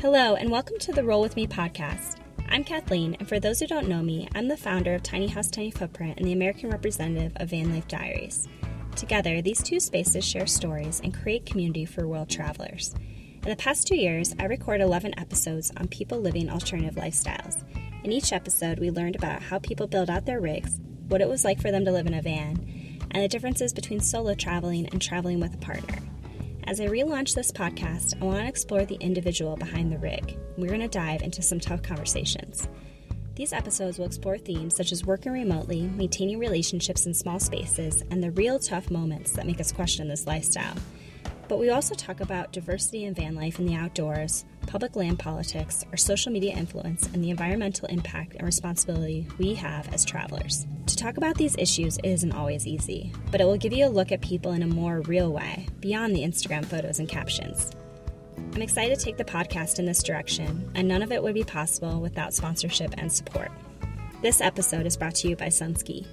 Hello, and welcome to the Roll With Me podcast. I'm Kathleen, and for those who don't know me, I'm the founder of Tiny House Tiny Footprint and the American representative of Van Life Diaries. Together, these two spaces share stories and create community for world travelers. In the past two years, I recorded 11 episodes on people living alternative lifestyles. In each episode, we learned about how people build out their rigs, what it was like for them to live in a van, and the differences between solo traveling and traveling with a partner. As I relaunch this podcast, I want to explore the individual behind the rig. We're going to dive into some tough conversations. These episodes will explore themes such as working remotely, maintaining relationships in small spaces, and the real tough moments that make us question this lifestyle. But we also talk about diversity in van life in the outdoors, public land politics, our social media influence, and the environmental impact and responsibility we have as travelers. Talk about these issues isn't always easy, but it will give you a look at people in a more real way, beyond the Instagram photos and captions. I'm excited to take the podcast in this direction, and none of it would be possible without sponsorship and support. This episode is brought to you by Sunski.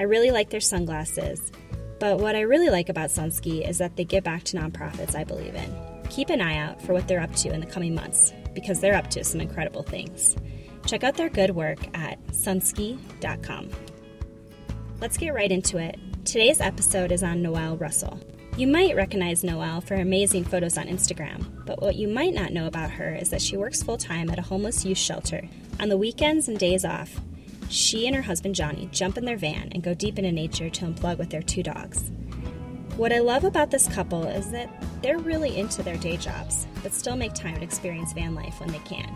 I really like their sunglasses, but what I really like about Sunski is that they give back to nonprofits I believe in. Keep an eye out for what they're up to in the coming months, because they're up to some incredible things. Check out their good work at sunski.com. Let's get right into it. Today's episode is on Noelle Russell. You might recognize Noelle for her amazing photos on Instagram, but what you might not know about her is that she works full time at a homeless youth shelter. On the weekends and days off, she and her husband Johnny jump in their van and go deep into nature to unplug with their two dogs. What I love about this couple is that they're really into their day jobs, but still make time to experience van life when they can.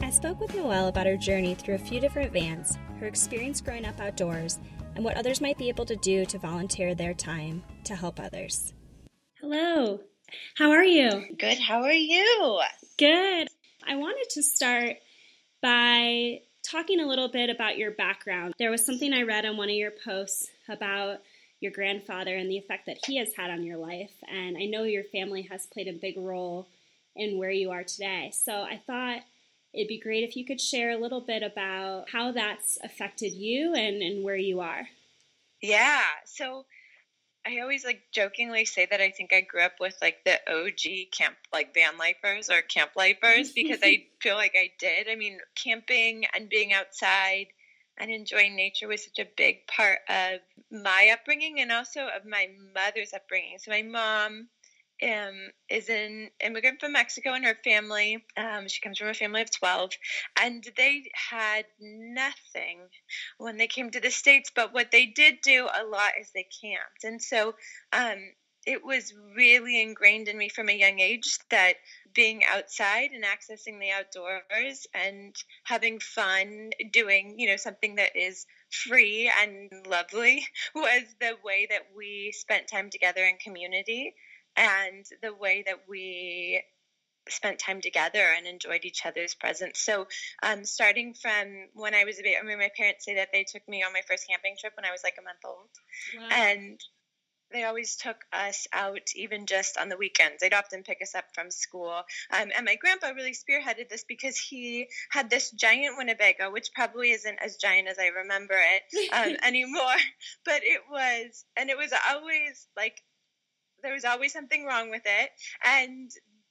I spoke with Noelle about her journey through a few different vans, her experience growing up outdoors, and what others might be able to do to volunteer their time to help others. Hello, how are you? Good, how are you? Good. I wanted to start by talking a little bit about your background. There was something I read on one of your posts about your grandfather and the effect that he has had on your life. And I know your family has played a big role in where you are today. So I thought it'd be great if you could share a little bit about how that's affected you and, and where you are. Yeah. So I always like jokingly say that I think I grew up with like the OG camp, like van lifers or camp lifers, because I feel like I did. I mean, camping and being outside and enjoying nature was such a big part of my upbringing and also of my mother's upbringing. So my mom um, is an immigrant from Mexico and her family. Um, she comes from a family of 12. And they had nothing when they came to the States. But what they did do a lot is they camped. And so um, it was really ingrained in me from a young age that being outside and accessing the outdoors and having fun doing, you know, something that is free and lovely was the way that we spent time together in community and the way that we spent time together and enjoyed each other's presence. So, um, starting from when I was a baby, I mean, my parents say that they took me on my first camping trip when I was like a month old. Wow. And they always took us out, even just on the weekends. They'd often pick us up from school. Um, and my grandpa really spearheaded this because he had this giant Winnebago, which probably isn't as giant as I remember it um, anymore. But it was, and it was always like there was always something wrong with it. And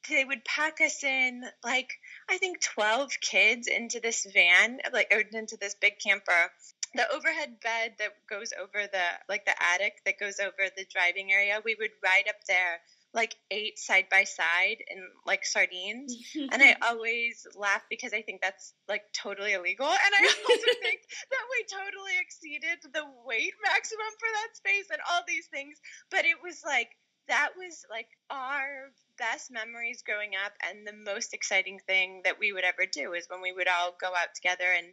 they would pack us in like I think 12 kids into this van, like or into this big camper. The overhead bed that goes over the like the attic that goes over the driving area, we would ride up there like eight side by side and like sardines. and I always laugh because I think that's like totally illegal. And I also think that we totally exceeded the weight maximum for that space and all these things. But it was like that was like our best memories growing up and the most exciting thing that we would ever do is when we would all go out together and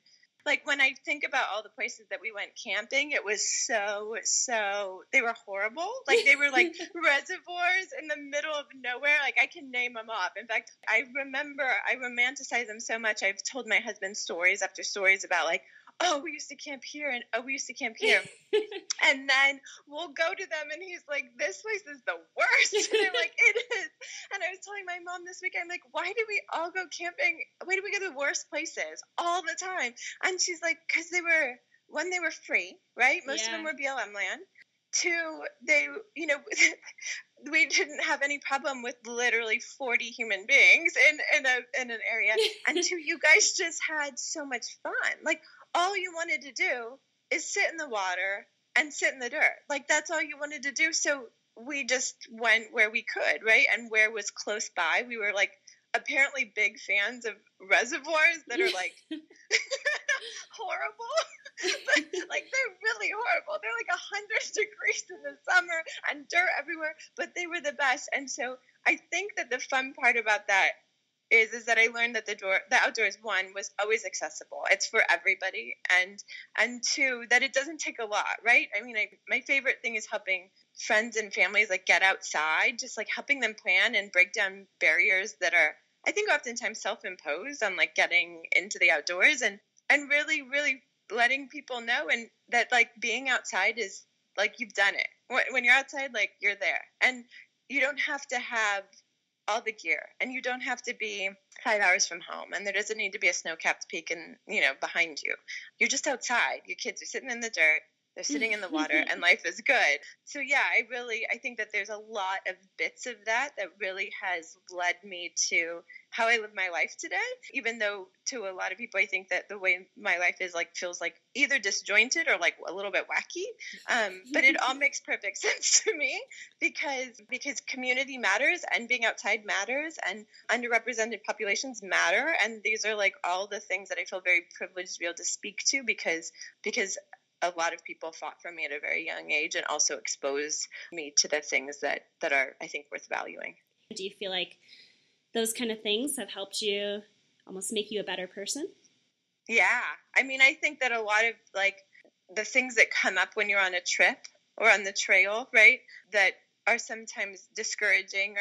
like when I think about all the places that we went camping, it was so so they were horrible. Like they were like reservoirs in the middle of nowhere. Like I can name them off. In fact, I remember I romanticize them so much. I've told my husband stories after stories about like oh, we used to camp here and oh, we used to camp here. and then we'll go to them and he's like, this place is the worst. And I'm like, it is. And I was telling my mom this week, I'm like, why do we all go camping? Why do we go to the worst places all the time? And she's like, because they were, one, they were free, right? Most yeah. of them were BLM land. Two, they, you know, we didn't have any problem with literally 40 human beings in in a in an area and two you guys just had so much fun like all you wanted to do is sit in the water and sit in the dirt like that's all you wanted to do so we just went where we could right and where was close by we were like apparently big fans of reservoirs that are like horrible like they're really horrible. They're like a hundred degrees in the summer and dirt everywhere, but they were the best. And so I think that the fun part about that is is that I learned that the door the outdoors one was always accessible. It's for everybody, and and two that it doesn't take a lot, right? I mean, I, my favorite thing is helping friends and families like get outside, just like helping them plan and break down barriers that are I think oftentimes self-imposed on like getting into the outdoors and and really really letting people know and that like being outside is like you've done it. When you're outside, like you're there, and you don't have to have all the gear, and you don't have to be five hours from home, and there doesn't need to be a snow-capped peak and you know behind you. You're just outside. Your kids are sitting in the dirt. They're sitting in the water, and life is good. So yeah, I really I think that there's a lot of bits of that that really has led me to how I live my life today. Even though to a lot of people, I think that the way my life is like feels like either disjointed or like a little bit wacky. Um, but it all makes perfect sense to me because because community matters and being outside matters and underrepresented populations matter. And these are like all the things that I feel very privileged to be able to speak to because because a lot of people fought for me at a very young age and also exposed me to the things that that are I think worth valuing. Do you feel like those kind of things have helped you almost make you a better person? Yeah. I mean, I think that a lot of like the things that come up when you're on a trip or on the trail, right, that are sometimes discouraging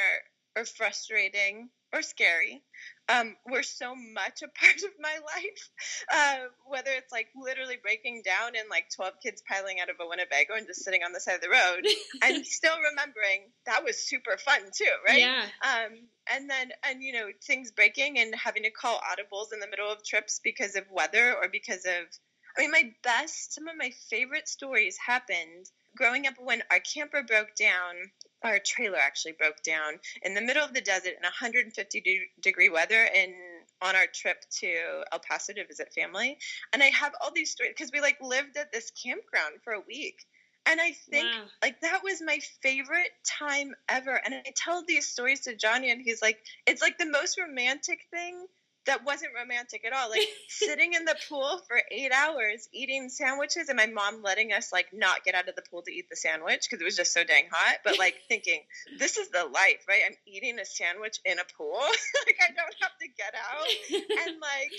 or, or frustrating or scary um, were so much a part of my life. Uh, whether it's like literally breaking down and like 12 kids piling out of a Winnebago and just sitting on the side of the road and still remembering that was super fun too, right? Yeah. Um, and then, and you know, things breaking and having to call audibles in the middle of trips because of weather or because of, I mean, my best, some of my favorite stories happened growing up when our camper broke down our trailer actually broke down in the middle of the desert in 150 de- degree weather and on our trip to El Paso to visit family. And I have all these stories because we like lived at this campground for a week. And I think wow. like that was my favorite time ever. And I tell these stories to Johnny and he's like, it's like the most romantic thing that wasn't romantic at all. Like sitting in the pool for eight hours eating sandwiches, and my mom letting us like not get out of the pool to eat the sandwich because it was just so dang hot. But like thinking, this is the life, right? I'm eating a sandwich in a pool. like I don't have to get out, and like,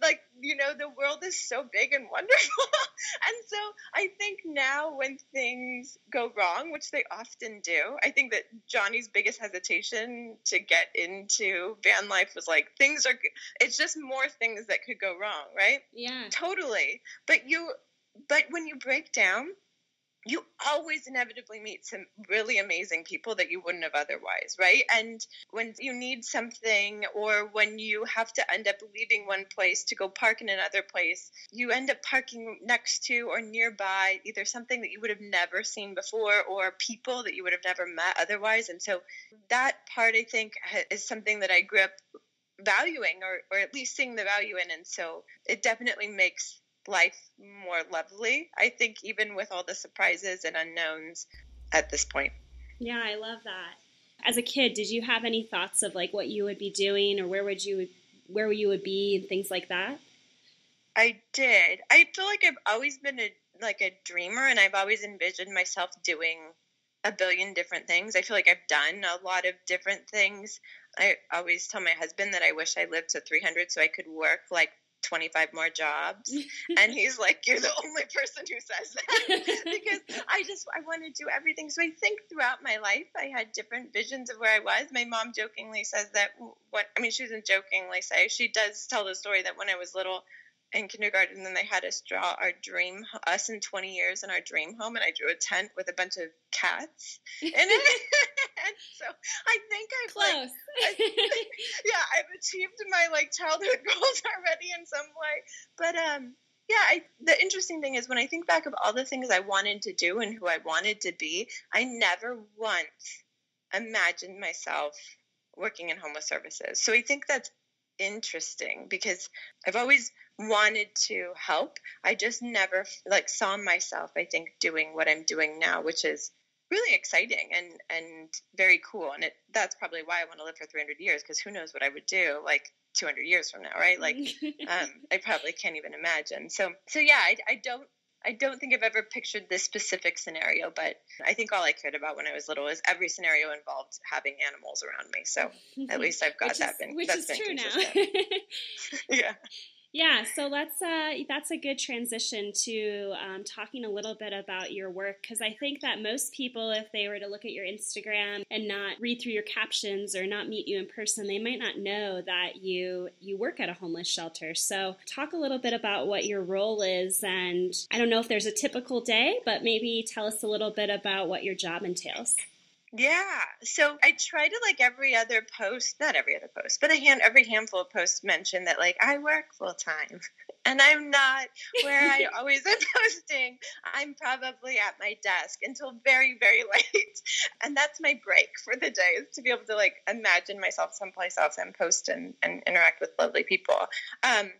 like you know, the world is so big and wonderful. and so I think now when things go wrong, which they often do, I think that Johnny's biggest hesitation to get into van life was like things are it's just more things that could go wrong, right? Yeah. Totally. But you but when you break down, you always inevitably meet some really amazing people that you wouldn't have otherwise, right? And when you need something or when you have to end up leaving one place to go park in another place, you end up parking next to or nearby either something that you would have never seen before or people that you would have never met otherwise. And so that part, I think, is something that I grew up valuing or, or at least seeing the value in. And so it definitely makes life more lovely, I think, even with all the surprises and unknowns at this point. Yeah, I love that. As a kid, did you have any thoughts of like what you would be doing or where would you where you would be and things like that? I did. I feel like I've always been a like a dreamer and I've always envisioned myself doing a billion different things. I feel like I've done a lot of different things. I always tell my husband that I wish I lived to 300 so I could work like 25 more jobs. and he's like, You're the only person who says that. because I just, I want to do everything. So I think throughout my life, I had different visions of where I was. My mom jokingly says that, what, I mean, she doesn't jokingly say, she does tell the story that when I was little, in kindergarten, and then they had us draw our dream, us in 20 years in our dream home, and I drew a tent with a bunch of cats in it. and so I think I've close. Like, I, yeah, I've achieved my like childhood goals already in some way. But um, yeah, I, the interesting thing is when I think back of all the things I wanted to do and who I wanted to be, I never once imagined myself working in homeless services. So I think that's interesting because I've always wanted to help. I just never like saw myself I think doing what I'm doing now, which is really exciting and and very cool and it that's probably why I want to live for 300 years because who knows what I would do like 200 years from now, right? Like um I probably can't even imagine. So so yeah, I I don't I don't think I've ever pictured this specific scenario, but I think all I cared about when I was little is every scenario involved having animals around me. So at least I've got which that. Is, been, which that's is true consistent. now. yeah. Yeah, so let's uh, that's a good transition to um, talking a little bit about your work because I think that most people, if they were to look at your Instagram and not read through your captions or not meet you in person, they might not know that you you work at a homeless shelter. So talk a little bit about what your role is, and I don't know if there's a typical day, but maybe tell us a little bit about what your job entails. Yeah. So I try to like every other post, not every other post, but a hand every handful of posts mention that like I work full time. And I'm not where I always am posting. I'm probably at my desk until very, very late. And that's my break for the day is to be able to like imagine myself someplace else and post and, and interact with lovely people. Um,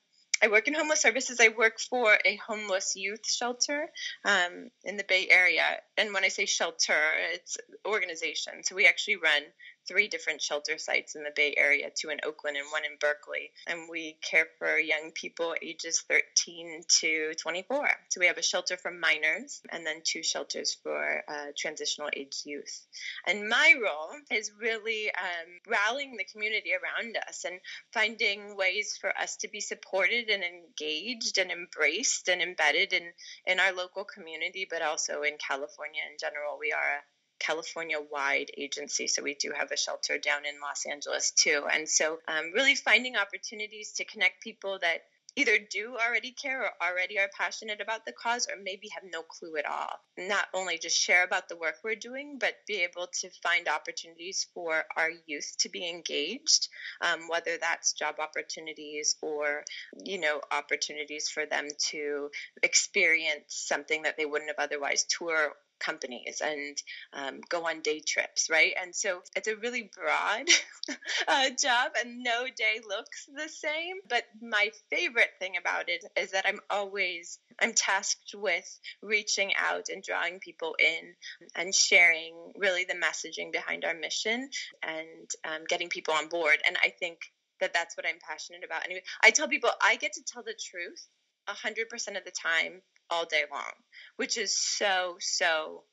I work in homeless services. I work for a homeless youth shelter um, in the Bay Area. And when I say shelter, it's organization. So we actually run three different shelter sites in the Bay Area, two in Oakland and one in Berkeley. And we care for young people ages 13 to 24. So we have a shelter for minors and then two shelters for uh, transitional age youth. And my role is really um, rallying the community around us and finding ways for us to be supported and engaged and embraced and embedded in, in our local community, but also in California in general. We are a California wide agency. So we do have a shelter down in Los Angeles too. And so, um, really finding opportunities to connect people that either do already care or already are passionate about the cause or maybe have no clue at all. Not only just share about the work we're doing, but be able to find opportunities for our youth to be engaged, um, whether that's job opportunities or, you know, opportunities for them to experience something that they wouldn't have otherwise tour companies and um, go on day trips, right? And so it's a really broad uh, job, and no day looks the same. But my favorite thing about it is that I'm always I'm tasked with reaching out and drawing people in and sharing really the messaging behind our mission and um, getting people on board. And I think that that's what I'm passionate about. Anyway, I tell people I get to tell the truth 100% of the time all day long, which is so, so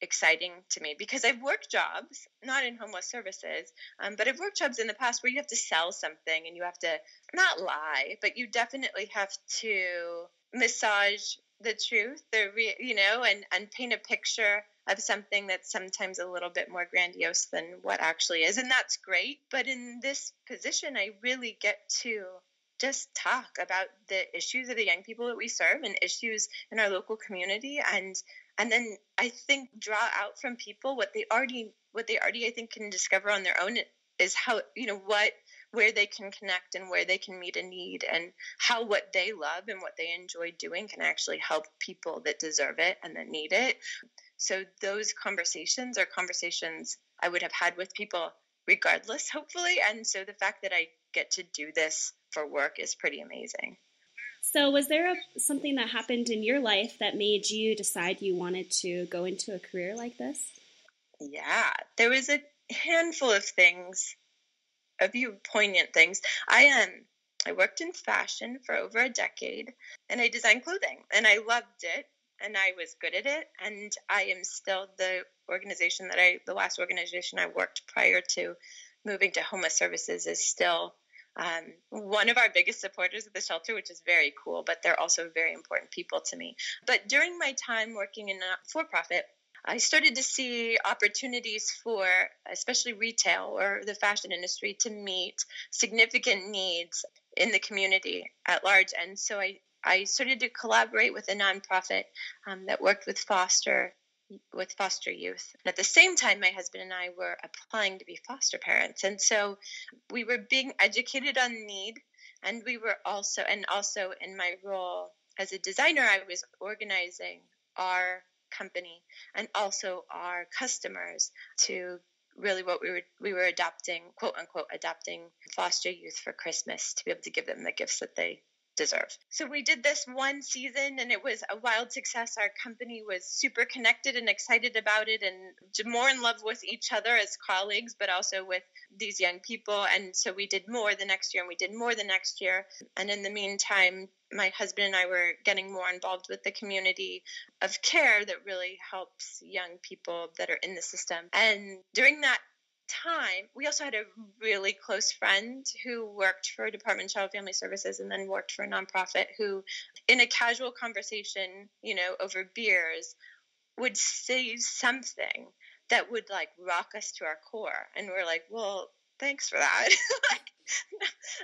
exciting to me because I've worked jobs, not in homeless services, um, but I've worked jobs in the past where you have to sell something and you have to not lie, but you definitely have to massage the truth, the re- you know, and and paint a picture of something that's sometimes a little bit more grandiose than what actually is, and that's great. But in this position, I really get to just talk about the issues of the young people that we serve and issues in our local community and and then I think draw out from people what they already what they already I think can discover on their own is how you know what where they can connect and where they can meet a need and how what they love and what they enjoy doing can actually help people that deserve it and that need it. So those conversations are conversations I would have had with people regardless, hopefully. And so the fact that I get to do this for work is pretty amazing. So, was there a, something that happened in your life that made you decide you wanted to go into a career like this? Yeah, there was a handful of things, a few poignant things. I um, I worked in fashion for over a decade, and I designed clothing, and I loved it, and I was good at it, and I am still the organization that I, the last organization I worked prior to moving to homeless services is still um, one of our biggest supporters of the shelter, which is very cool, but they're also very important people to me. But during my time working in a for profit, I started to see opportunities for, especially retail or the fashion industry, to meet significant needs in the community at large. And so I, I started to collaborate with a nonprofit um, that worked with foster with foster youth. And at the same time, my husband and I were applying to be foster parents. And so we were being educated on need. And we were also, and also in my role as a designer, I was organizing our company and also our customers to really what we were we were adopting quote unquote adopting foster youth for christmas to be able to give them the gifts that they deserve. So we did this one season and it was a wild success. Our company was super connected and excited about it and more in love with each other as colleagues, but also with these young people. And so we did more the next year and we did more the next year. And in the meantime, my husband and I were getting more involved with the community of care that really helps young people that are in the system. And during that time, we also had a really close friend who worked for Department of Child Family Services and then worked for a nonprofit who, in a casual conversation, you know, over beers, would say something that would like rock us to our core. And we're like, well, thanks for that.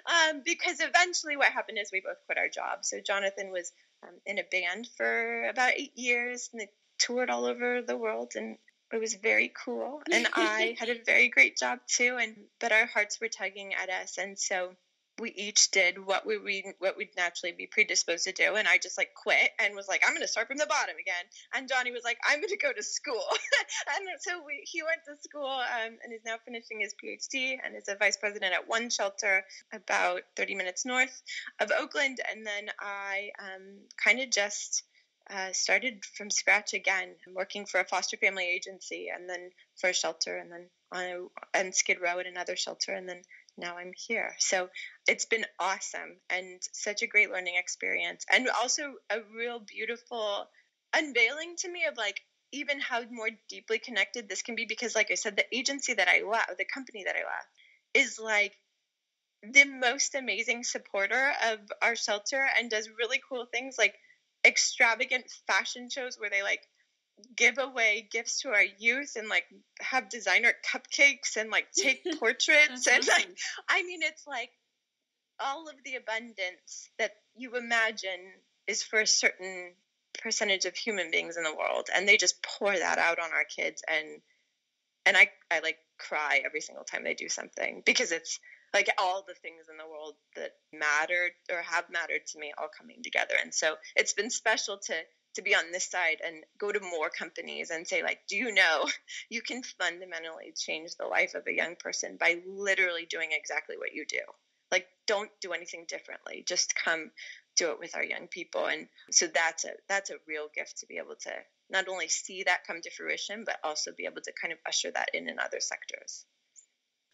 um, because eventually what happened is we both quit our jobs. So Jonathan was um, in a band for about eight years and they toured all over the world and it was very cool. And i had a very great job too and but our hearts were tugging at us. And so we each did what we, we what we'd naturally be predisposed to do. And i just like quit and was like i'm going to start from the bottom again. And johnny was like i'm going to go to school. And so we, he went to school um, and is now finishing his phd and is a vice president at one shelter about 30 minutes north of oakland. And then i um, kind of just uh, started from scratch again, working for a foster family agency, and then for a shelter, and then on a, and Skid Row at another shelter, and then now I'm here. So it's been awesome and such a great learning experience, and also a real beautiful unveiling to me of like even how more deeply connected this can be. Because, like I said, the agency that I love, the company that I love is like the most amazing supporter of our shelter and does really cool things like extravagant fashion shows where they like give away gifts to our youth and like have designer cupcakes and like take portraits and like I mean it's like all of the abundance that you imagine is for a certain percentage of human beings in the world and they just pour that out on our kids and and I I like cry every single time they do something because it's like all the things in the world that mattered or have mattered to me all coming together. And so it's been special to to be on this side and go to more companies and say like do you know you can fundamentally change the life of a young person by literally doing exactly what you do? Like don't do anything differently. Just come do it with our young people. And so that's a that's a real gift to be able to not only see that come to fruition but also be able to kind of usher that in in other sectors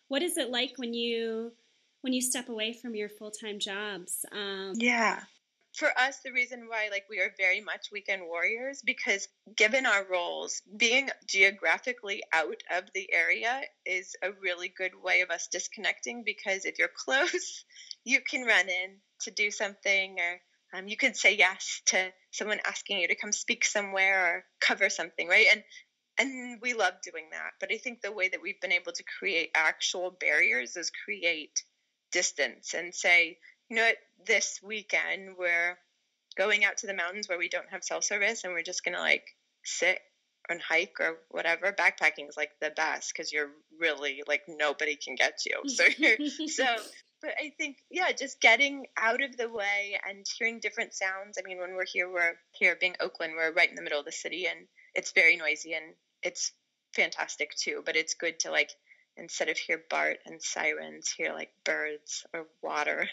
what is it like when you when you step away from your full-time jobs? Um, yeah. For us the reason why like we are very much weekend warriors because given our roles being geographically out of the area is a really good way of us disconnecting because if you're close you can run in to do something or um, you can say yes to someone asking you to come speak somewhere or cover something right? And and we love doing that but i think the way that we've been able to create actual barriers is create distance and say you know what? This weekend we're going out to the mountains where we don't have cell service and we're just gonna like sit and hike or whatever. Backpacking is like the best because you're really like nobody can get you. So you're so but i think yeah just getting out of the way and hearing different sounds. I mean when we're here we're here being oakland we're right in the middle of the city and it's very noisy and it's fantastic too. But it's good to like instead of hear BART and sirens, hear like birds or water.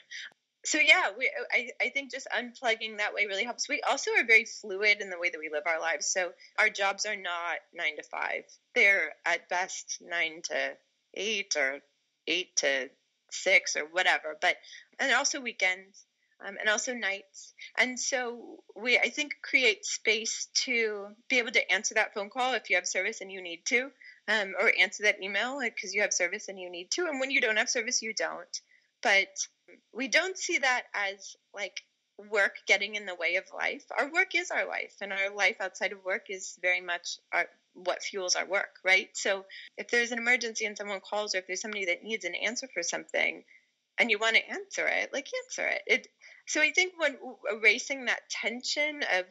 So yeah, we I, I think just unplugging that way really helps. We also are very fluid in the way that we live our lives. So our jobs are not nine to five. They're at best nine to eight or eight to six or whatever. But and also weekends um, and also nights. And so we, I think, create space to be able to answer that phone call if you have service and you need to, um, or answer that email because you have service and you need to. And when you don't have service, you don't. But we don't see that as like work getting in the way of life. Our work is our life, and our life outside of work is very much our, what fuels our work, right? So if there's an emergency and someone calls, or if there's somebody that needs an answer for something, and you want to answer it, like answer it. It so I think when erasing that tension of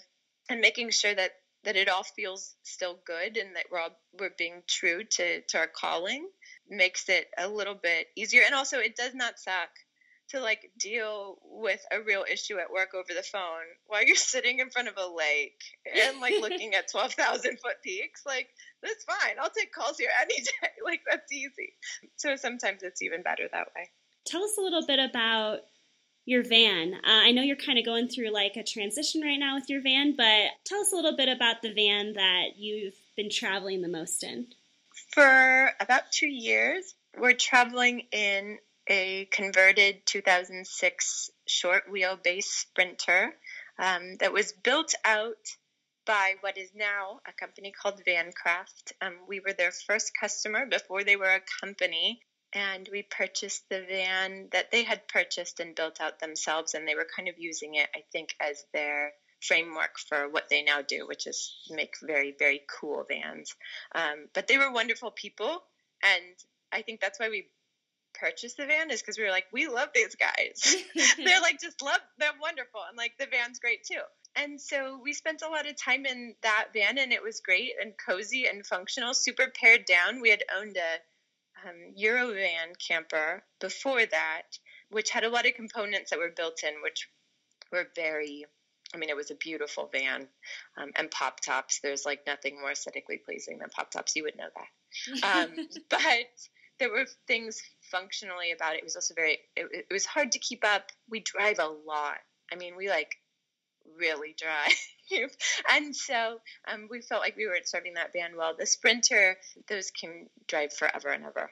and making sure that that it all feels still good and that we're all we're being true to to our calling makes it a little bit easier and also it does not suck to like deal with a real issue at work over the phone while you're sitting in front of a lake and like looking at 12,000 foot peaks. Like, that's fine. I'll take calls here any day. Like, that's easy. So sometimes it's even better that way. Tell us a little bit about your van. Uh, I know you're kind of going through like a transition right now with your van, but tell us a little bit about the van that you've been traveling the most in. For about two years, we're traveling in a converted 2006 short wheelbase Sprinter um, that was built out by what is now a company called Vancraft. Um, we were their first customer before they were a company, and we purchased the van that they had purchased and built out themselves, and they were kind of using it, I think, as their framework for what they now do, which is make very, very cool vans. Um, but they were wonderful people, and I think that's why we purchased the van is because we were like, we love these guys. they're like just love, they're wonderful, and like the van's great too. And so we spent a lot of time in that van, and it was great and cozy and functional, super pared down. We had owned a um, Eurovan camper before that, which had a lot of components that were built in, which were very I mean, it was a beautiful van um, and pop tops. There's like nothing more aesthetically pleasing than pop tops. You would know that. Um, but there were things functionally about it. It was also very, it, it was hard to keep up. We drive a lot. I mean, we like really drive. and so um, we felt like we were serving that van well. The Sprinter, those can drive forever and ever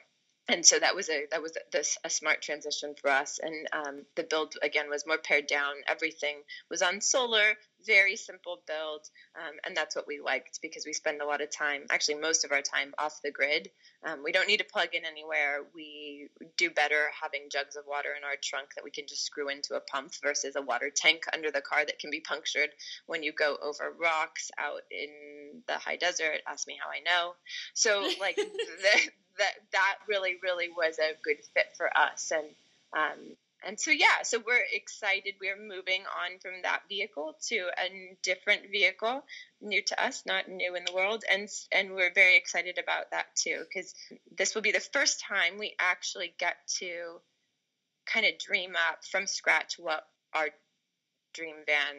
and so that was a that was this a smart transition for us. And um, the build again was more pared down. Everything was on solar very simple build um, and that's what we liked because we spend a lot of time actually most of our time off the grid. Um, we don't need to plug in anywhere. We do better having jugs of water in our trunk that we can just screw into a pump versus a water tank under the car that can be punctured when you go over rocks out in the high desert ask me how i know. So like the, that that really really was a good fit for us. And um, and so yeah so we're excited. We're moving on from that vehicle to a different vehicle new to us not new in the world. And and we're very excited about that too because this will be the first time we actually get to kind of dream up from scratch what our dream van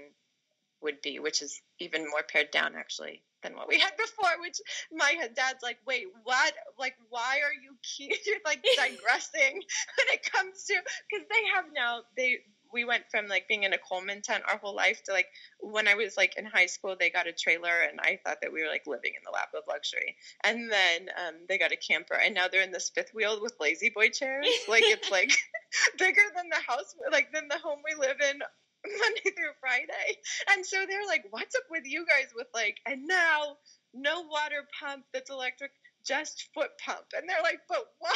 would be which is even more pared down actually than what we had before. Which my dad's like, wait, what? Like, why are you keep you're like digressing when it comes to? Because they have now they we went from like being in a Coleman tent our whole life to like when I was like in high school, they got a trailer and I thought that we were like living in the lap of luxury. And then um, they got a camper and now they're in this fifth wheel with La-Z-Boy chairs. Like it's like bigger than the house, like than the home we live in Monday through Friday. And so they're like, what's up with you guys with like, and now no water pump that's electric, just foot pump. And they're like, but why?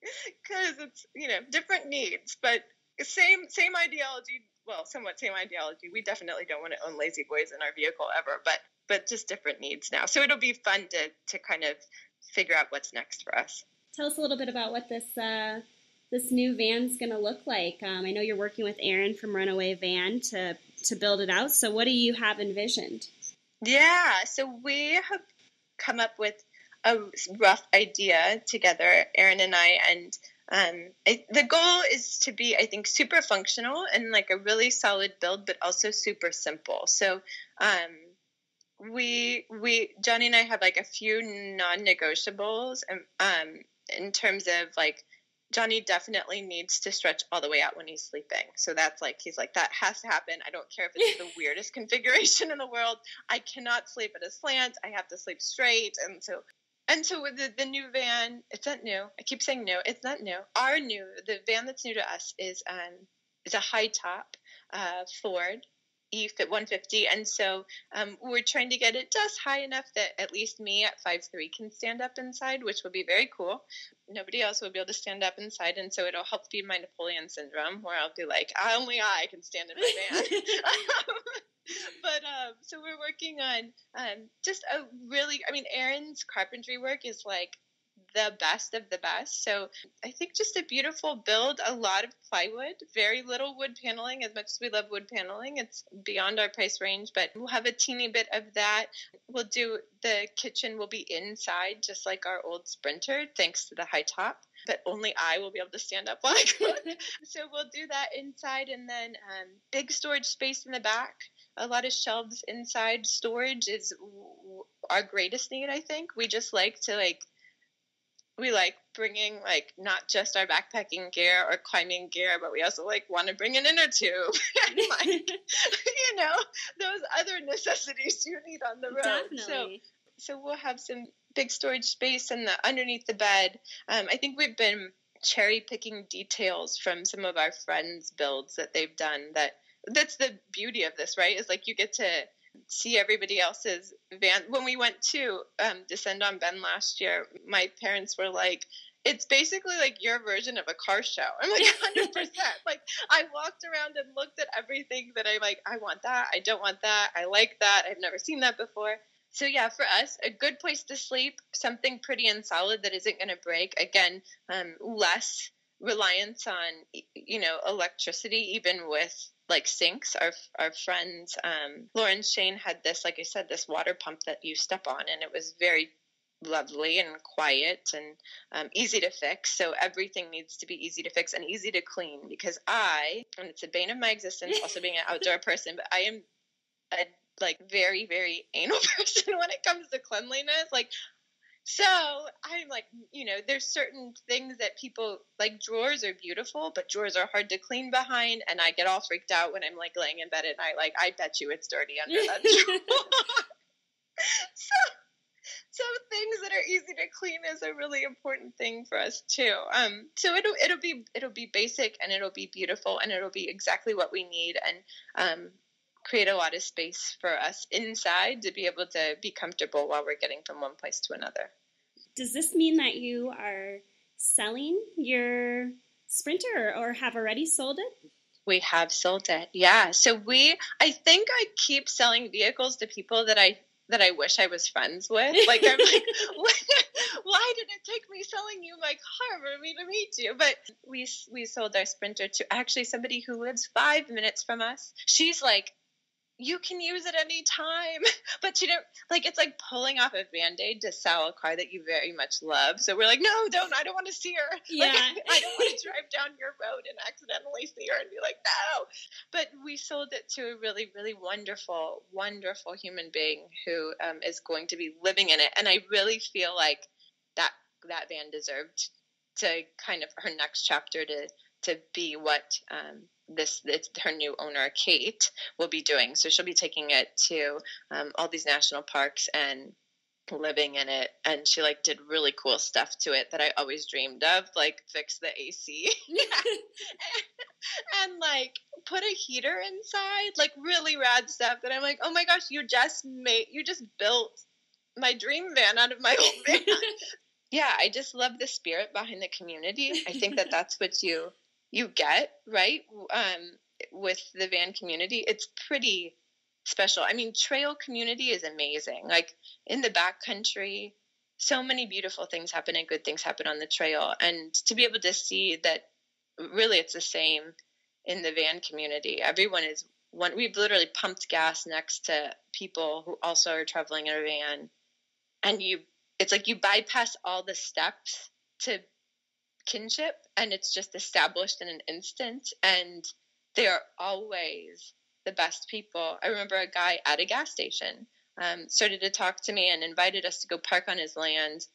Because like, it's, you know, different needs, but same, same ideology. Well, somewhat same ideology. We definitely don't want to own La-Z-Boys in our vehicle ever, but, but just different needs now. So it'll be fun to, to kind of figure out what's next for us. Tell us a little bit about what this, uh this new van's going to look like. Um, I know you're working with Aaron from Runaway Van to to build it out. So what do you have envisioned? Yeah, so we have come up with a rough idea together, Aaron and I, and um, I, the goal is to be, I think, super functional and like a really solid build, but also super simple. So um, we we Johnny and I have like a few non-negotiables, um, um in terms of like Johnny definitely needs to stretch all the way out when he's sleeping. So that's like, he's like, that has to happen. I don't care if it's the weirdest configuration in the world. I cannot sleep at a slant. I have to sleep straight. And so, and so with the, the new van, it's not new. I keep saying new. It's not new. Our new, the van that's new to us is, um, is a high top, uh, Ford E-Fit 150, and so um, we're trying to get it just high enough that at least me at 5'3 can stand up inside, which will be very cool. Nobody else will be able to stand up inside, and so it'll help feed my Napoleon syndrome, where I'll be like, only I can stand in my van. but um, so we're working on um, just a really, I mean, Aaron's carpentry work is like the best of the best. So I think just a beautiful build, a lot of plywood, very little wood paneling. As much as we love wood paneling, it's beyond our price range, but we'll have a teeny bit of that. We'll do the kitchen will be inside, just like our old Sprinter, thanks to the high top. But only I will be able to stand up while I cook. so we'll do that inside, and then um, big storage space in the back a lot of shelves inside storage is our greatest need i think we just like to like we like bringing like not just our backpacking gear or climbing gear, but we also like want to bring an inner tube and like you know those other necessities you need on the road. Definitely. So so we'll have some big storage space in the underneath the bed. Um, I think we've been cherry picking details from some of our friends' builds that they've done. That that's the beauty of this, right? Is like you get to see everybody else's van. When we went to um, Descend on Bend last year, my parents were like, it's basically like your version of a car show. I'm like 100%. like I walked around and looked at everything that I like, I want that, I don't want that, I like that, I've never seen that before. So yeah, for us, a good place to sleep, something pretty and solid that isn't going to break. Again, um, less reliance on you know electricity, even with like sinks. Our our friends, um, Lauren Shane had this, like I said, this water pump that you step on, and it was very lovely and quiet and um, easy to fix. So everything needs to be easy to fix and easy to clean because I, and it's a bane of my existence, also being an outdoor person, but I am a like very very anal person when it comes to cleanliness. Like so I'm like, you know, there's certain things that people like drawers are beautiful, but drawers are hard to clean behind, and I get all freaked out when I'm like laying in bed at night. Like, I bet you it's dirty under that drawer. so, so things that are easy to clean is a really important thing for us too. Um, so it'll it'll be it'll be basic and it'll be beautiful and it'll be exactly what we need and um, create a lot of space for us inside to be able to be comfortable while we're getting from one place to another. Does this mean that you are selling your Sprinter or have already sold it? We have sold it. Yeah. So we I think I keep selling vehicles to people that I that I wish I was friends with. Like I'm like, why did it take me selling you my car for me to meet you? But we we sold our Sprinter to actually somebody who lives five minutes from us. She's like, you can use it any time. But you know, like it's like pulling off a band-aid to sell a car that you very much love. So we're like, no, don't. I don't want to see her. Yeah. Like, I don't want to drive down your road and accidentally see her and be like, no. But we sold it to a really, really wonderful, wonderful human being who um, is going to be living in it. And I really feel like that that van deserved to kind of her next chapter to to be what um, this it's her new owner Kate will be doing. So she'll be taking it to um, all these national parks and living in it. And she like did really cool stuff to it that I always dreamed of like fix the AC and like put a heater inside like really rad stuff. That I'm like oh my gosh you just made you just built my dream van out of my old van. Yeah I just love the spirit behind the community. I think that that's what you you get right um, with the van community it's pretty special. I mean trail community is amazing. Like in the backcountry so many beautiful things happen and good things happen on the trail. And to be able to see that really it's the same in the van community. Everyone is one we've literally pumped gas next to people who also are traveling in a van. And you it's like you bypass all the steps to kinship and it's just established in an instant and they are always the best people. I remember a guy at a gas station um, started to talk to me and invited us to go park on his land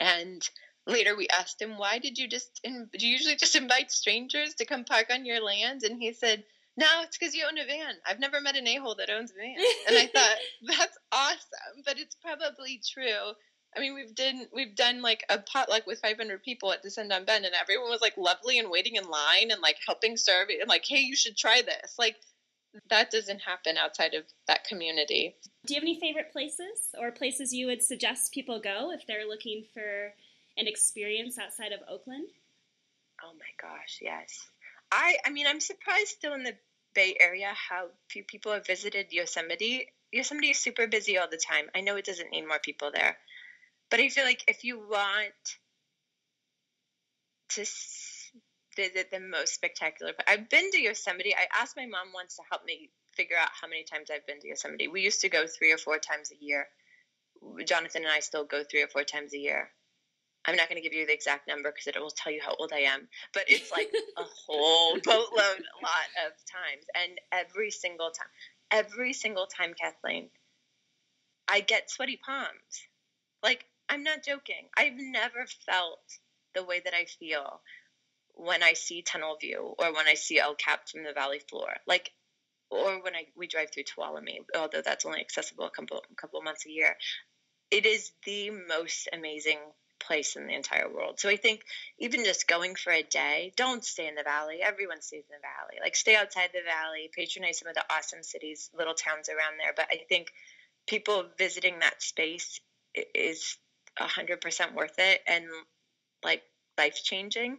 and later we asked him why did you just in, do you usually just invite strangers to come park on your land? And he said no it's because you own a van. I've never met an a-hole that owns a van. And i thought that's awesome but it's probably true I mean, we've done we've done like a potluck with 500 people at Descend on Bend, and everyone was like lovely and waiting in line and like helping serve and like, hey, you should try this. Like that doesn't happen outside of that community. Do you have any favorite places or places you would suggest people go if they're looking for an experience outside of Oakland? Oh my gosh, yes. I I mean, I'm surprised still in the Bay Area how few people have visited Yosemite. Yosemite is super busy all the time. I know it doesn't need more people there but I feel like if you want to visit the most spectacular. I've been to Yosemite. I asked my mom once to help me figure out how many times I've been to Yosemite. We used to go three or four times a year. Jonathan and I still go three or four times a year. I'm not going to give you the exact number because it will tell you how old I am, but it's like a whole boatload, a lot of times. And every single time, every single time, Kathleen, I get sweaty palms. Like, I'm not joking. I've never felt the way that I feel when I see Tunnel View or when I see El Cap from the valley floor. Like, or when I we drive through Tuolumne, although that's only accessible a couple a couple months a year. It is the most amazing place in the entire world. So I think even just going for a day, don't stay in the valley. Everyone stays in the valley. Like stay outside the valley, patronize some of the awesome cities, little towns around there. But I think people visiting that space is a hundred percent worth it and like life changing.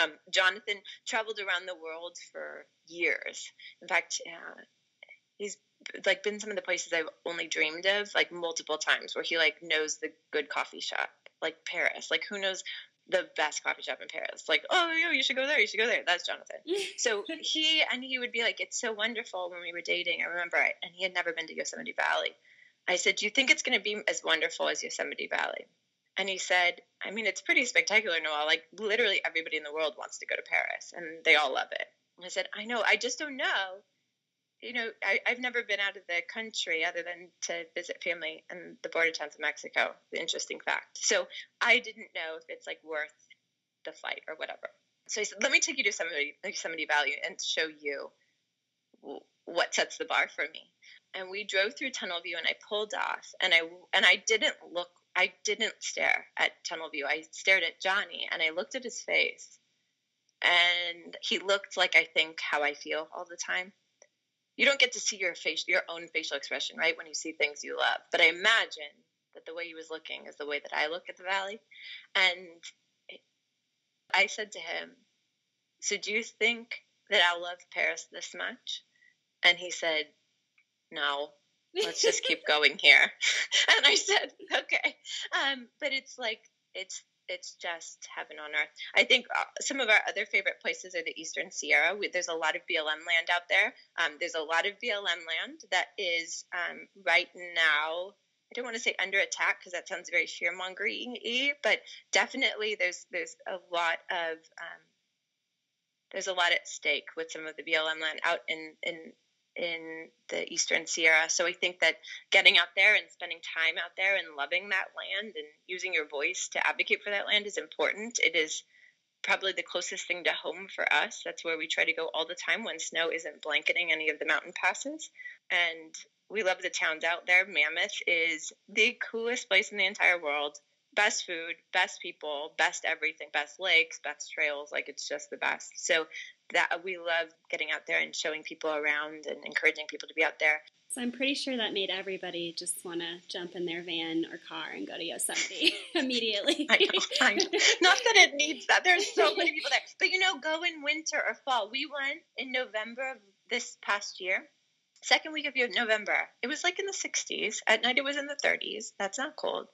Um, Jonathan traveled around the world for years. In fact, uh, he's like been some of the places I've only dreamed of, like multiple times, where he like knows the good coffee shop, like Paris. Like who knows the best coffee shop in Paris? Like, oh, yo, you should go there. You should go there. That's Jonathan. so he and he would be like, it's so wonderful when we were dating. I remember, I, and he had never been to Yosemite Valley. I said, do you think it's going to be as wonderful as Yosemite Valley? And he said, I mean, it's pretty spectacular, Noelle. Like, literally everybody in the world wants to go to Paris, and they all love it. And I said, I know. I just don't know you know, I, have never been out of the country other than to visit family in the border towns of Mexico. The interesting fact. So I didn't know if it's like worth the flight or whatever. So he said, let me take you to Yosemite, Yosemite Valley and show you what sets the bar for me. And we drove through Tunnel View, and I pulled off, and I and I didn't look, I didn't stare at Tunnel View. I stared at Johnny, and I looked at his face, and he looked like I think how I feel all the time you don't get to see your face, your own facial expression, right? When you see things you love. But I imagine that the way he was looking is the way that I look at the valley. And I said to him, So do you think that I'll love Paris this much? And he said, No, let's just keep going here. and I said, Okay. Um, but it's like, it's it's just heaven on earth. I think uh, some of our other favorite places are the Eastern Sierra. We, there's a lot of BLM land out there. Um, there's a lot of BLM land that is um, right now. I don't want to say under attack because that sounds very fear mongering but definitely there's there's a lot of um, there's a lot at stake with some of the BLM land out in in in the Eastern Sierra. So I think that getting out there and spending time out there and loving that land and using your voice to advocate for that land is important. It is probably the closest thing to home for us. That's where we try to go all the time when snow isn't blanketing any of the mountain passes. And we love the towns out there. Mammoth is the coolest place in the entire world. Best food, best people, best everything, best lakes, best trails. Like it's just the best. So that we love getting out there and showing people around and encouraging people to be out there. So I'm pretty sure that made everybody just want to jump in their van or car and go to Yosemite immediately. I know, I know. Not that it needs that. There's so many people there. But you know, go in winter or fall. We went in November of this past year. Second week of November. It was like in the 60s. At night it was in the 30s. That's not cold.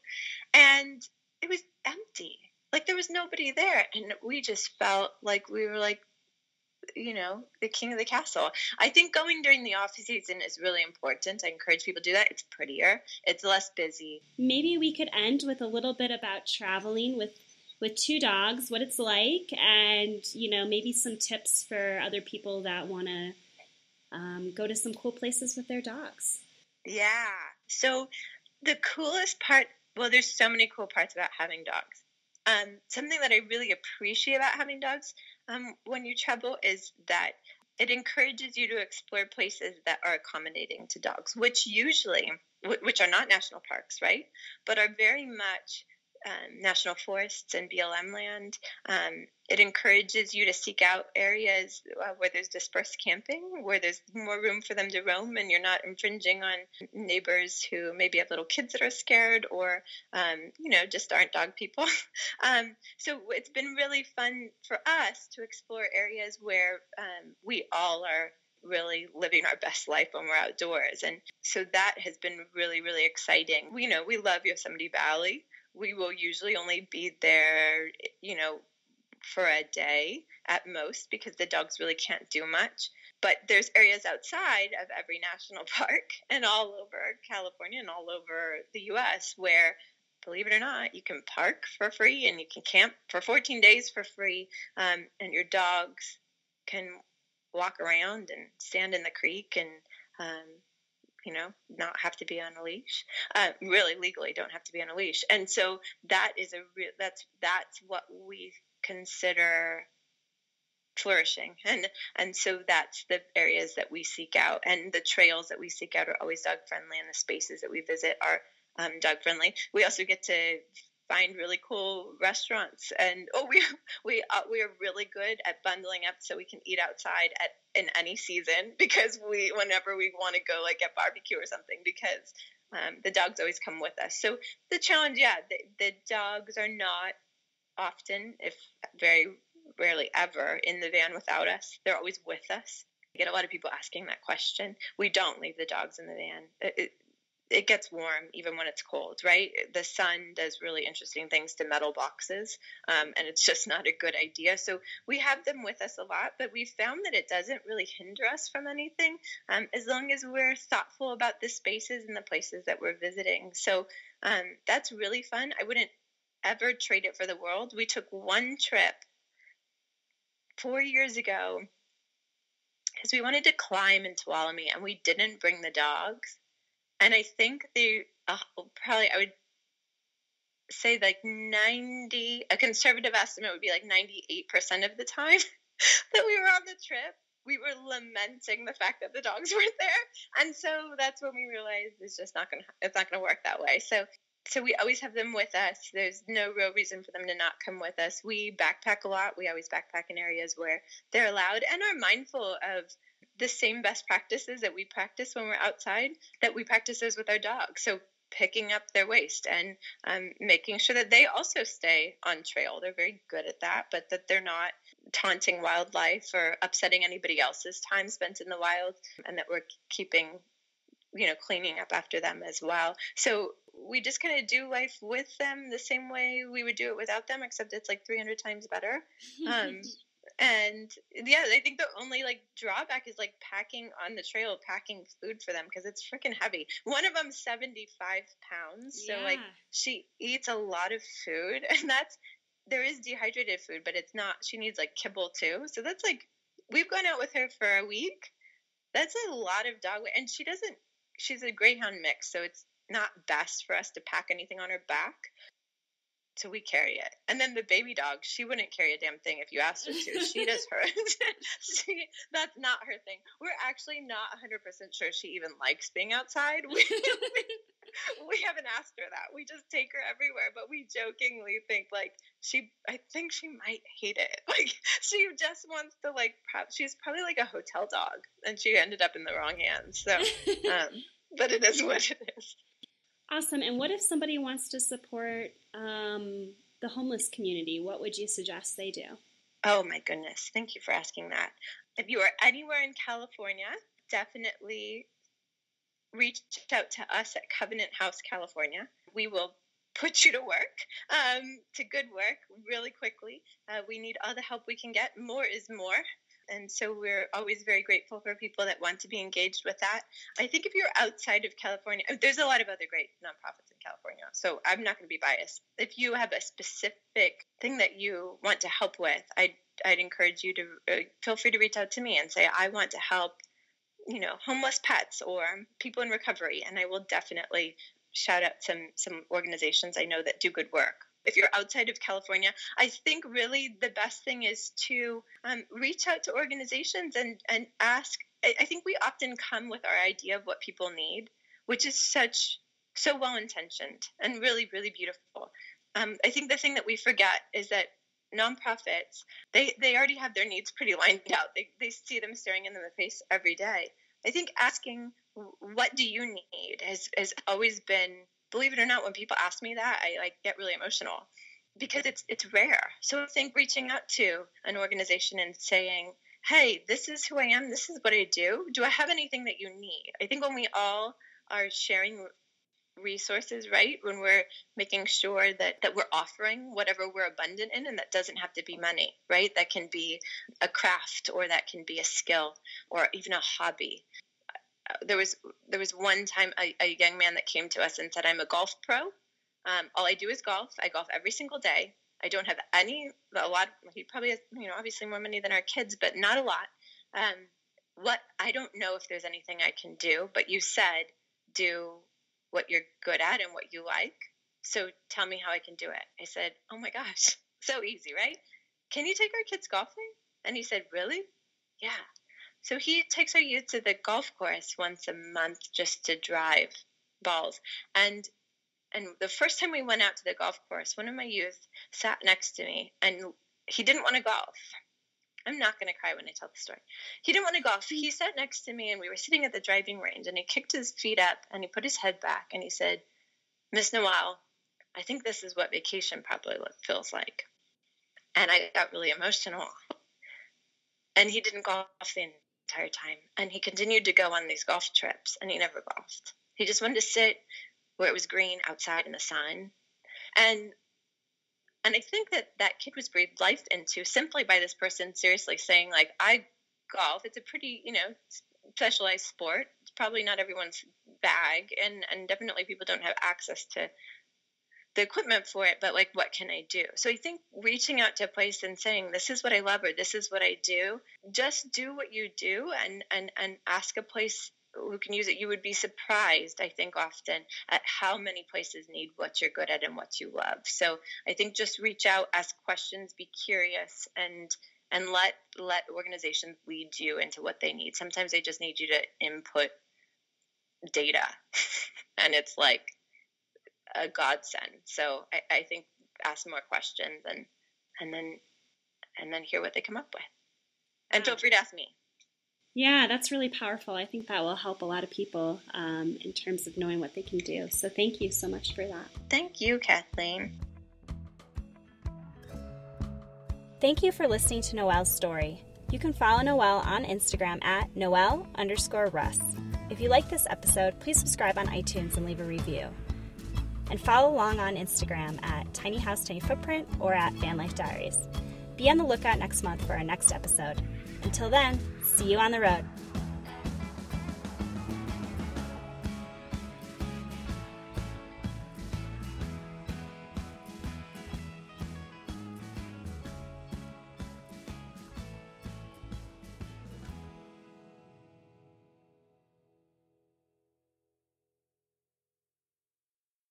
And it was empty. Like there was nobody there. And we just felt like we were like you know, the king of the castle. I think going during the off season is really important. I encourage people to do that. It's prettier. It's less busy. Maybe we could end with a little bit about traveling with with two dogs, what it's like, and you know, maybe some tips for other people that want to um, go to some cool places with their dogs. Yeah. So the coolest part, well, there's so many cool parts about having dogs. Um, something that I really appreciate about having dogs um, when you travel is that it encourages you to explore places that are accommodating to dogs, which usually, which are not national parks, right, but are very much um, national forests and BLM land. Um, it encourages you to seek out areas uh, where there's dispersed camping, where there's more room for them to roam, and you're not infringing on neighbors who maybe have little kids that are scared or, um, you know, just aren't dog people. Um, so it's been really fun for us to explore areas where um, we all are really living our best life when we're outdoors. And so that has been really, really exciting. We you know we love Yosemite Valley we will usually only be there, you know, for a day at most because the dogs really can't do much. But there's areas outside of every national park and all over California and all over the US where believe it or not, you can park for free and you can camp for 14 days for free, um, and your dogs can walk around and stand in the creek and um, you know not have to be on a leash. Uh, really legally don't have to be on a leash. And so that is a real that's that's what we consider flourishing. And and so that's the areas that we seek out. And the trails that we seek out are always dog friendly and the spaces that we visit are um, dog friendly. We also get to find really cool restaurants. And oh we we uh, we are really good at bundling up so we can eat outside at in any season because we whenever we want to go like get barbecue or something because um, the dogs always come with us. So the challenge yeah the, the dogs are not often if very rarely ever in the van without us. They're always with us. I get a lot of people asking that question. We don't leave the dogs in the van. It, it, gets warm even when it's cold, right? The sun does really interesting things to metal boxes, um, and it's just not a good idea. So we have them with us a lot, but we've found that it doesn't really hinder us from anything um, as long as we're thoughtful about the spaces and the places that we're visiting. So um, that's really fun. I wouldn't ever trade it for the world. We took one trip four years ago because we wanted to climb in Tuolumne and we didn't bring the dogs and I think the uh, probably I would say like 90 a conservative estimate would be like 98% of the time that we were on the trip we were lamenting the fact that the dogs weren't there. And so that's when we realized it's just not to it's not to work that way. So so we always have them with us. There's no real reason for them to not come with us. We backpack a lot. We always backpack in areas where they're allowed and are mindful of the same best practices that we practice when we're outside that we practice those with our dogs. So picking up their waste and um, making sure that they also stay on trail. They're very good at that, but that they're not taunting wildlife or upsetting anybody else's time spent in the wild, and that we're keeping, you know, cleaning up after them as well. So we just kind of do life with them the same way we would do it without them, except it's like 300 times better. Um, and yeah i think the only like drawback is like packing on the trail packing food for them because it's freaking heavy. One of them 75 pounds yeah. so like she eats a lot of food and that's there is dehydrated food but it's not she needs like kibble too so that's like we've gone out with her for a week. That's a lot of dog weight and she doesn't she's a greyhound mix so it's not best for us to pack anything on her back so we carry it. And then the baby dog, she wouldn't carry a damn thing if you asked her to. She does hers. she, that's not her thing. We're actually not 100% sure she even likes being outside. We, we haven't asked her that. We just take her everywhere, but we jokingly think like she, I think she might hate it. Like she just wants to like, she's probably like a hotel dog and she ended up in the wrong hands. So, um, but it is what it is. Awesome. And what if somebody wants to support um, the homeless community? What would you suggest they do? Oh, my goodness. Thank you for asking that. If you are anywhere in California, definitely reach out to us at Covenant House, California. We will put you to work, um, to good work really quickly. Uh, we need all the help we can get. More is more. And so we're always very grateful for people that want to be engaged with that. I think if you're outside of California, uh, there's a lot of other great nonprofits in California. So I'm not going to be biased. If you have a specific thing that you want to help with, I'd, I'd encourage you to uh, feel free to reach out to me and say, I want to help, you know, homeless pets or people in recovery. And I will definitely shout out some, some organizations I know that do good work if you're outside of California, I think really the best thing is to um, reach out to organizations and, and ask. I, I think we often come with our idea of what people need, which is such so well intentioned and really, really beautiful. Um, I think the thing that we forget is that nonprofits they they already have their needs pretty lined out. They they see them staring in the face every day. I think asking what do you need has has always been believe it or not, when people ask me that, I like get really emotional because it's it's rare. So I think reaching out to an organization and saying, "Hey, this is who I am. This is what I do. Do I have anything that you need?" I think when we all are sharing resources right when we're making sure that that we're offering whatever we're abundant in and that doesn't have to be money right that can be a craft or that can be a skill or even a hobby there was there was one time a, a young man that came to us and said i'm a golf pro um, all i do is golf i golf every single day i don't have any a lot he probably has you know obviously more money than our kids but not a lot um, what i don't know if there's anything i can do but you said do what you're good at and what you like. So tell me how I can do it. I said, Oh my gosh, so easy, right? Can you take our kids golfing? And he said, Really? Yeah. So he takes our youth to the golf course once a month just to drive balls. And and the first time we went out to the golf course, one of my youth sat next to me and he didn't want to golf. I'm not going to cry when I tell the story. He didn't want to golf. He sat next to me and we were sitting at the driving range and he kicked his feet up and he put his head back and he said, Miss Noel, I think this is what vacation probably feels like. And I got really emotional. And he didn't golf the entire time. And he continued to go on these golf trips and he never golfed. He just wanted to sit where it was green outside in the sun. And and I think that that kid was breathed life into simply by this person seriously saying, like, I golf. It's a pretty, you know, specialized sport. It's probably not everyone's bag, and and definitely people don't have access to the equipment for it. But like, what can I do? So I think reaching out to a place and saying, "This is what I love," or "This is what I do." Just do what you do, and and and ask a place who can use it, you would be surprised, I think, often at how many places need what you're good at and what you love. So I think just reach out, ask questions, be curious, and and let let organizations lead you into what they need. Sometimes they just need you to input data, and it's like a godsend. So I, I think ask more questions and and then and then hear what they come up with. And feel free to ask me. Yeah, that's really powerful. I think that will help a lot of people um, in terms of knowing what they can do. So thank you so much for that. Thank you, Kathleen. Thank you for listening to Noel's story. You can follow Noel on Instagram at Noel underscore Russ. If you like this episode, please subscribe on iTunes and leave a review. And follow along on Instagram at Tiny House Tiny Footprint or at Van Life Diaries. Be on the lookout next month for our next episode. Until then, see you on the road.